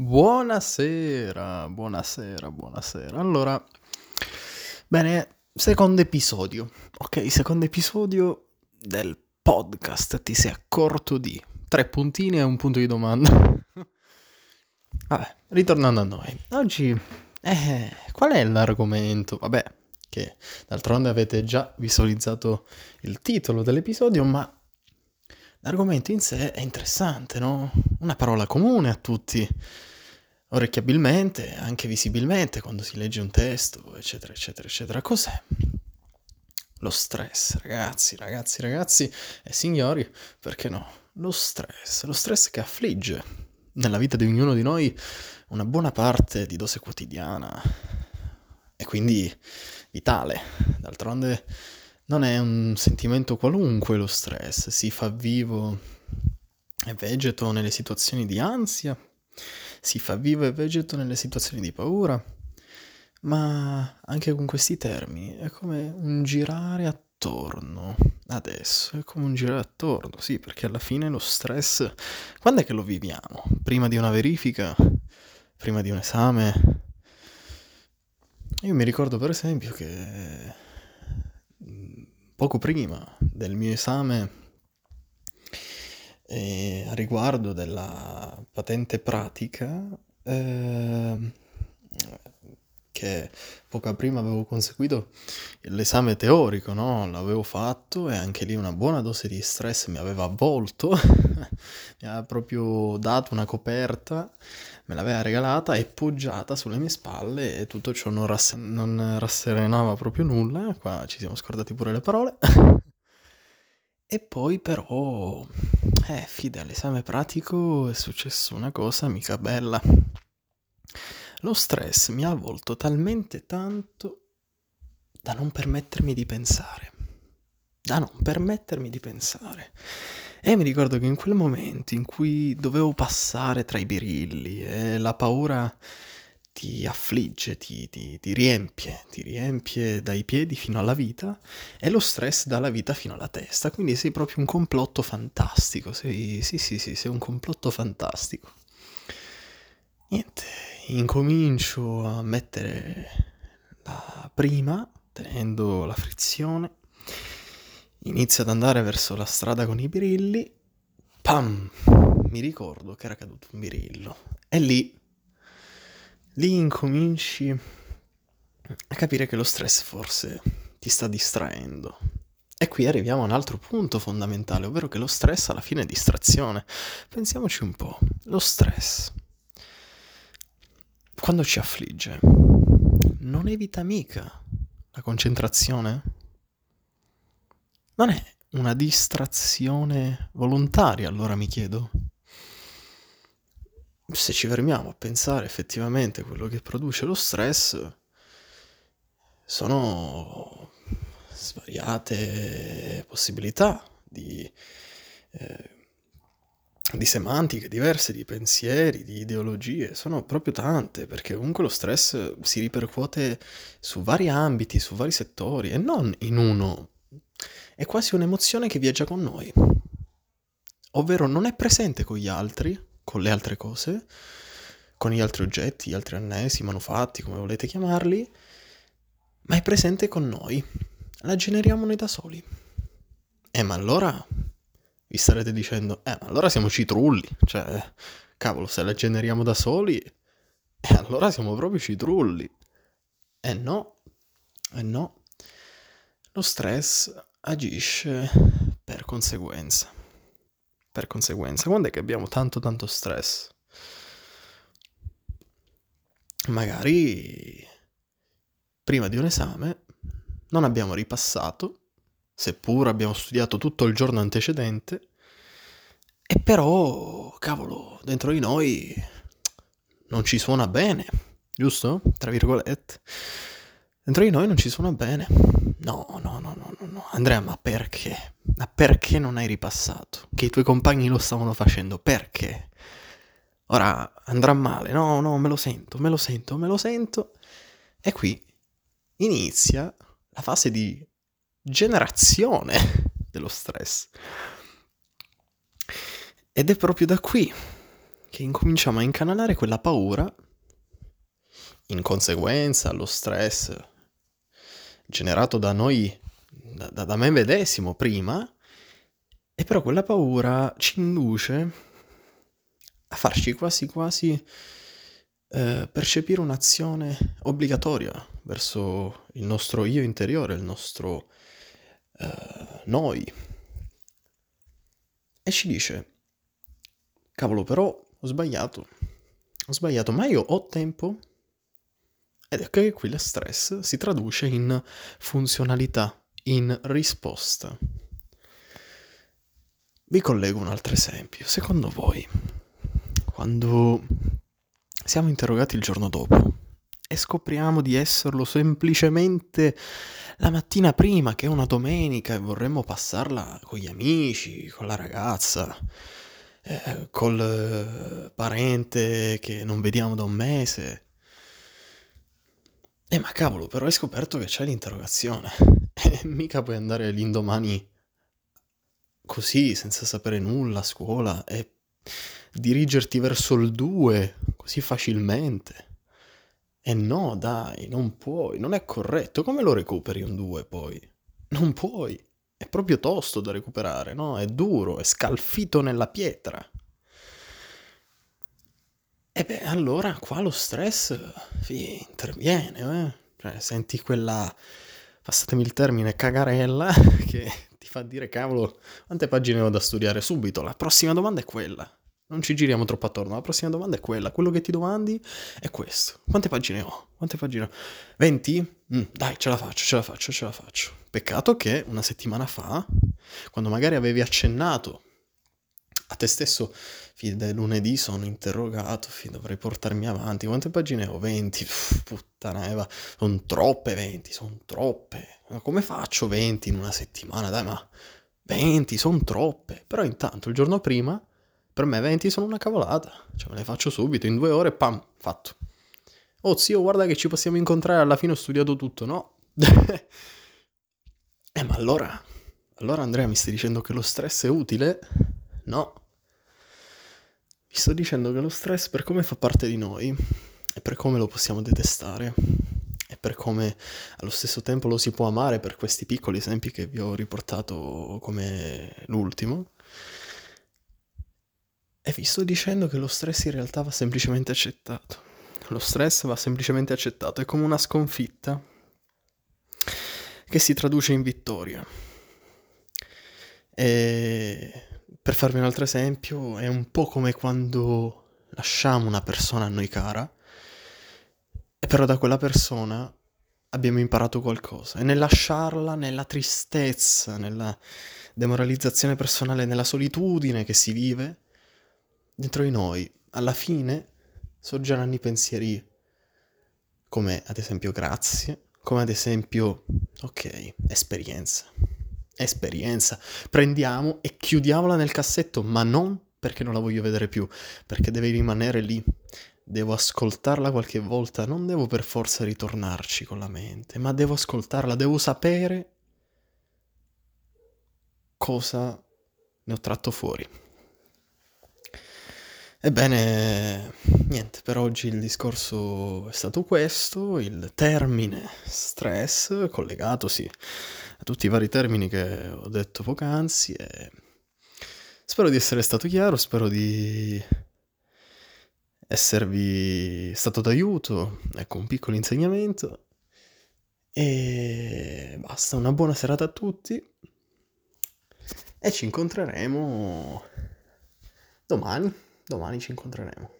Buonasera, buonasera, buonasera. Allora, bene, secondo episodio, ok? Secondo episodio del podcast. Ti sei accorto di tre puntini e un punto di domanda. Vabbè, ritornando a noi. Oggi, eh, qual è l'argomento? Vabbè, che d'altronde avete già visualizzato il titolo dell'episodio, ma l'argomento in sé è interessante, no? Una parola comune a tutti, orecchiabilmente, anche visibilmente, quando si legge un testo, eccetera, eccetera, eccetera. Cos'è? Lo stress, ragazzi, ragazzi, ragazzi e signori, perché no? Lo stress, lo stress che affligge nella vita di ognuno di noi una buona parte di dose quotidiana e quindi vitale. D'altronde non è un sentimento qualunque lo stress, si fa vivo e vegeto nelle situazioni di ansia, si fa vivo e vegeto nelle situazioni di paura, ma anche con questi termini è come un girare attorno. Adesso è come un girare attorno, sì, perché alla fine lo stress, quando è che lo viviamo? Prima di una verifica? Prima di un esame? Io mi ricordo per esempio che mm, poco prima del mio esame eh, a riguardo della patente pratica, eh, che poco prima avevo conseguito l'esame teorico, no? L'avevo fatto e anche lì una buona dose di stress mi aveva avvolto, mi aveva proprio dato una coperta, me l'aveva regalata e poggiata sulle mie spalle e tutto ciò non, rass- non rasserenava proprio nulla, qua ci siamo scordati pure le parole. e poi però, eh, fide all'esame pratico è successo una cosa mica bella. Lo stress mi ha avvolto talmente tanto da non permettermi di pensare. Da non permettermi di pensare. E mi ricordo che in quel momento in cui dovevo passare tra i birilli e la paura ti affligge, ti, ti, ti, riempie, ti riempie dai piedi fino alla vita e lo stress dalla vita fino alla testa. Quindi sei proprio un complotto fantastico. Sei, sì, sì, sì, sei un complotto fantastico. Niente, incomincio a mettere la prima, tenendo la frizione, inizio ad andare verso la strada con i birilli, pam, mi ricordo che era caduto un birillo. E lì, lì incominci a capire che lo stress forse ti sta distraendo. E qui arriviamo a un altro punto fondamentale, ovvero che lo stress alla fine è distrazione. Pensiamoci un po', lo stress quando ci affligge, non evita mica la concentrazione? Non è una distrazione volontaria, allora mi chiedo. Se ci fermiamo a pensare effettivamente quello che produce lo stress, sono svariate possibilità di eh, di semantiche diverse, di pensieri, di ideologie, sono proprio tante, perché comunque lo stress si ripercuote su vari ambiti, su vari settori e non in uno. È quasi un'emozione che viaggia con noi, ovvero non è presente con gli altri, con le altre cose, con gli altri oggetti, gli altri annesi, manufatti, come volete chiamarli, ma è presente con noi. La generiamo noi da soli. Eh, ma allora vi starete dicendo, eh, ma allora siamo citrulli, cioè, cavolo, se la generiamo da soli, eh, allora siamo proprio citrulli. Eh no, eh no, lo stress agisce per conseguenza. Per conseguenza, quando è che abbiamo tanto tanto stress? Magari prima di un esame non abbiamo ripassato seppur abbiamo studiato tutto il giorno antecedente, e però, cavolo, dentro di noi non ci suona bene, giusto? Tra virgolette. Dentro di noi non ci suona bene. No, no, no, no, no. Andrea, ma perché? Ma perché non hai ripassato? Che i tuoi compagni lo stavano facendo, perché? Ora andrà male, no, no, me lo sento, me lo sento, me lo sento. E qui inizia la fase di generazione dello stress. Ed è proprio da qui che incominciamo a incanalare quella paura in conseguenza allo stress generato da noi, da, da me medesimo prima, e però quella paura ci induce a farci quasi quasi eh, percepire un'azione obbligatoria verso il nostro io interiore, il nostro eh, noi. E ci dice, cavolo però ho sbagliato, ho sbagliato, ma io ho tempo ed ecco che qui lo stress si traduce in funzionalità, in risposta. Vi collego un altro esempio. Secondo voi, quando siamo interrogati il giorno dopo e scopriamo di esserlo semplicemente la mattina prima, che è una domenica, e vorremmo passarla con gli amici, con la ragazza, eh, col eh, parente che non vediamo da un mese, eh ma cavolo, però hai scoperto che c'è l'interrogazione. E mica puoi andare l'indomani così, senza sapere nulla a scuola e dirigerti verso il 2 così facilmente. E no, dai, non puoi, non è corretto. Come lo recuperi un 2 poi? Non puoi. È proprio tosto da recuperare, no? È duro, è scalfito nella pietra. E beh, allora qua lo stress sì, interviene, eh? Cioè, senti quella, passatemi il termine, cagarella che ti fa dire, cavolo, quante pagine ho da studiare subito? La prossima domanda è quella. Non ci giriamo troppo attorno, la prossima domanda è quella. Quello che ti domandi è questo. Quante pagine ho? Quante pagine ho? 20? Mm, dai, ce la faccio, ce la faccio, ce la faccio. Peccato che una settimana fa, quando magari avevi accennato a te stesso, da lunedì sono interrogato, dovrei portarmi avanti. Quante pagine ho? 20? Uff, puttana Eva, sono troppe 20, sono troppe. Ma come faccio 20 in una settimana? Dai, ma 20 sono troppe. Però intanto il giorno prima, per me 20 sono una cavolata. Cioè me le faccio subito, in due ore, pam, fatto. Oh zio, guarda che ci possiamo incontrare, alla fine ho studiato tutto, no? eh, ma allora... Allora Andrea mi stai dicendo che lo stress è utile? No, vi sto dicendo che lo stress per come fa parte di noi e per come lo possiamo detestare e per come allo stesso tempo lo si può amare per questi piccoli esempi che vi ho riportato come l'ultimo. E vi sto dicendo che lo stress in realtà va semplicemente accettato. Lo stress va semplicemente accettato, è come una sconfitta che si traduce in vittoria. E per farvi un altro esempio, è un po' come quando lasciamo una persona a noi cara, e però da quella persona abbiamo imparato qualcosa. E nel lasciarla, nella tristezza, nella demoralizzazione personale, nella solitudine che si vive, dentro di noi, alla fine, sorgeranno i pensieri come ad esempio grazie, come ad esempio, ok, esperienza esperienza. Prendiamo e chiudiamola nel cassetto, ma non perché non la voglio vedere più, perché deve rimanere lì. Devo ascoltarla qualche volta, non devo per forza ritornarci con la mente, ma devo ascoltarla, devo sapere cosa ne ho tratto fuori. Ebbene, niente, per oggi il discorso è stato questo, il termine stress collegato sì a tutti i vari termini che ho detto poc'anzi e spero di essere stato chiaro, spero di esservi stato d'aiuto, ecco un piccolo insegnamento e basta, una buona serata a tutti e ci incontreremo domani, domani ci incontreremo.